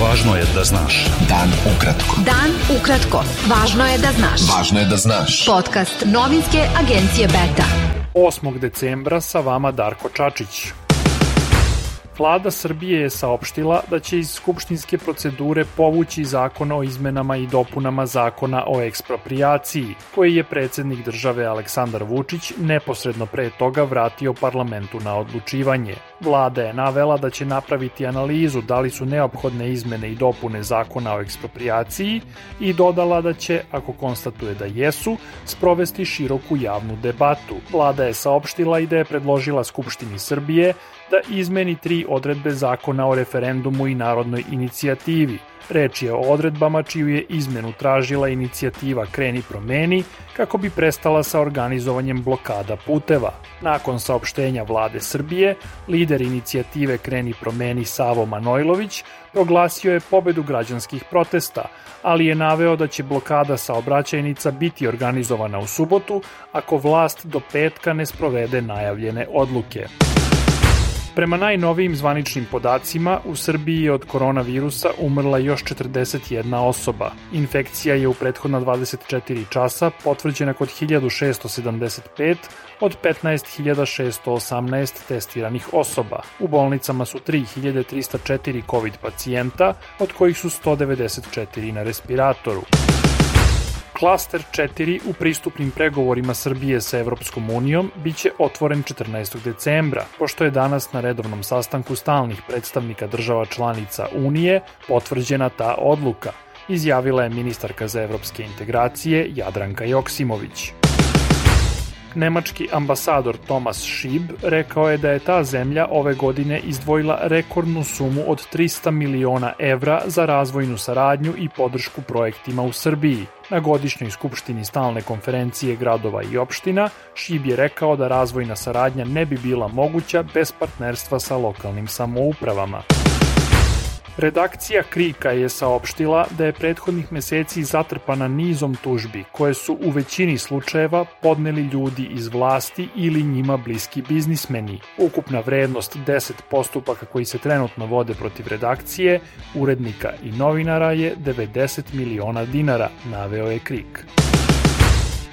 Važno je da znaš. Dan ukratko. Dan ukratko. Važno je da znaš. Važno je da znaš. Podcast novinske agencije Beta. 8. decembra sa vama Darko Čačić. Vlada Srbije je saopštila da će iz skupštinske procedure povući zakon o izmenama i dopunama zakona o ekspropriaciji, koji je predsednik države Aleksandar Vučić neposredno pre toga vratio parlamentu na odlučivanje. Vlada je navela da će napraviti analizu da li su neophodne izmene i dopune zakona o ekspropriaciji i dodala da će, ako konstatuje da jesu, sprovesti široku javnu debatu. Vlada je saopštila i da je predložila Skupštini Srbije da izmeni tri odredbe zakona o referendumu i narodnoj inicijativi. Reč je o odredbama čiju je izmenu tražila inicijativa Kreni promeni kako bi prestala sa organizovanjem blokada puteva. Nakon saopštenja vlade Srbije, lider inicijative Kreni promeni Savo Manojlović proglasio je pobedu građanskih protesta, ali je naveo da će blokada saobraćajnica biti organizovana u subotu ako vlast do petka ne sprovede najavljene odluke. Prema najnovijim zvaničnim podacima, u Srbiji je od koronavirusa umrla još 41 osoba. Infekcija je u prethodna 24 časa potvrđena kod 1675 od 15.618 testiranih osoba. U bolnicama su 3304 COVID pacijenta, od kojih su 194 na respiratoru. Klaster 4 u pristupnim pregovorima Srbije sa Evropskom unijom biće otvoren 14. decembra, pošto je danas na redovnom sastanku stalnih predstavnika država članica Unije potvrđena ta odluka, izjavila je ministarka za evropske integracije Jadranka Joksimović. Nemački ambasador Thomas Schieb rekao je da je ta zemlja ove godine izdvojila rekordnu sumu od 300 miliona evra za razvojnu saradnju i podršku projektima u Srbiji. Na godišnjoj skupštini stalne konferencije gradova i opština Šib je rekao da razvojna saradnja ne bi bila moguća bez partnerstva sa lokalnim samoupravama. Redakcija Krika je saopštila da je prethodnih meseci zatrpana nizom tužbi koje su u većini slučajeva podneli ljudi iz vlasti ili njima bliski biznismeni. Ukupna vrednost 10 postupaka koji se trenutno vode protiv redakcije, urednika i novinara je 90 miliona dinara, naveo je Krik.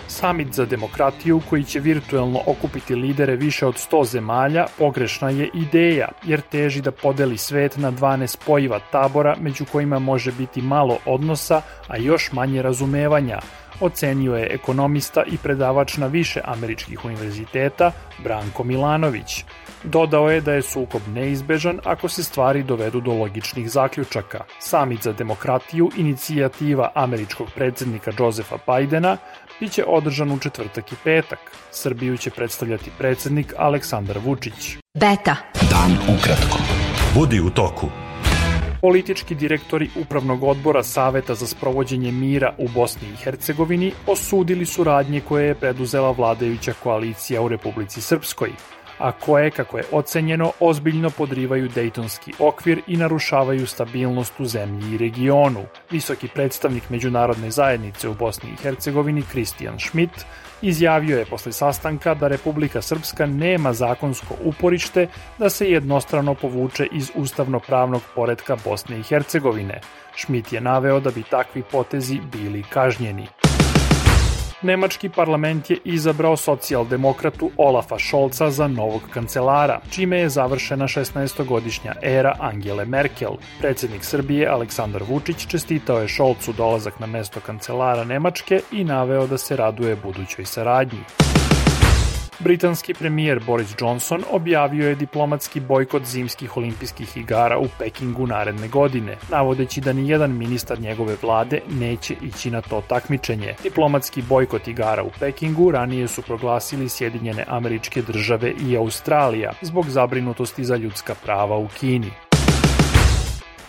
Samit za demokratiju koji će virtuelno okupiti lidere više od 100 zemalja pogrešna je ideja, jer teži da podeli svet na dva nespojiva tabora među kojima može biti malo odnosa, a još manje razumevanja, ocenio je ekonomista i predavač na više američkih univerziteta Branko Milanović. Dodao je da je sukob neizbežan ako se stvari dovedu do logičnih zaključaka. Samit za demokratiju, inicijativa američkog predsednika Josefa Bajdena, biće održan u četvrtak i petak. Srbiju će predstavljati predsednik Aleksandar Vučić. Beta. Dan ukratko. Budi u toku. Politički direktori Upravnog odbora Saveta za sprovođenje mira u Bosni i Hercegovini osudili su radnje koje je preduzela vladajuća koalicija u Republici Srpskoj a koje, kako je ocenjeno, ozbiljno podrivaju Dejtonski okvir i narušavaju stabilnost u zemlji i regionu. Visoki predstavnik međunarodne zajednice u Bosni i Hercegovini Kristijan Schmidt izjavio je posle sastanka da Republika Srpska nema zakonsko uporište da se jednostrano povuče iz ustavno-pravnog poredka Bosne i Hercegovine. Schmidt je naveo da bi takvi potezi bili kažnjeni. Nemački parlament je izabrao socijaldemokratu Olafa Šolca za novog kancelara, čime je završena 16-godišnja era Angele Merkel. Predsednik Srbije Aleksandar Vučić čestitao je Šolcu dolazak na mesto kancelara Nemačke i naveo da se raduje budućoj saradnji. Britanski premijer Boris Johnson objavio je diplomatski bojkot zimskih olimpijskih igara u Pekingu naredne godine, navodeći da ni jedan ministar njegove vlade neće ići na to takmičenje. Diplomatski bojkot igara u Pekingu ranije su proglasili Sjedinjene američke države i Australija zbog zabrinutosti za ljudska prava u Kini.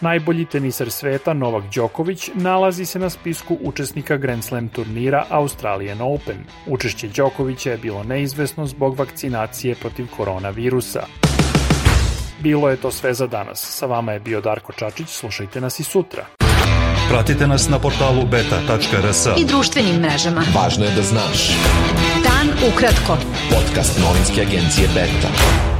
Najbolji teniser sveta Novak Đoković nalazi se na spisku učesnika Grand Slam turnira Australian Open. Učešće Đokovića je bilo neizvesno zbog vakcinacije protiv koronavirusa. Bilo je to sve za danas. Sa vama je bio Darko Čačić, slušajte nas i sutra. Pratite nas na portalu beta.rs I društvenim mrežama. Važno je da znaš. Dan ukratko. Podcast novinske agencije Beta.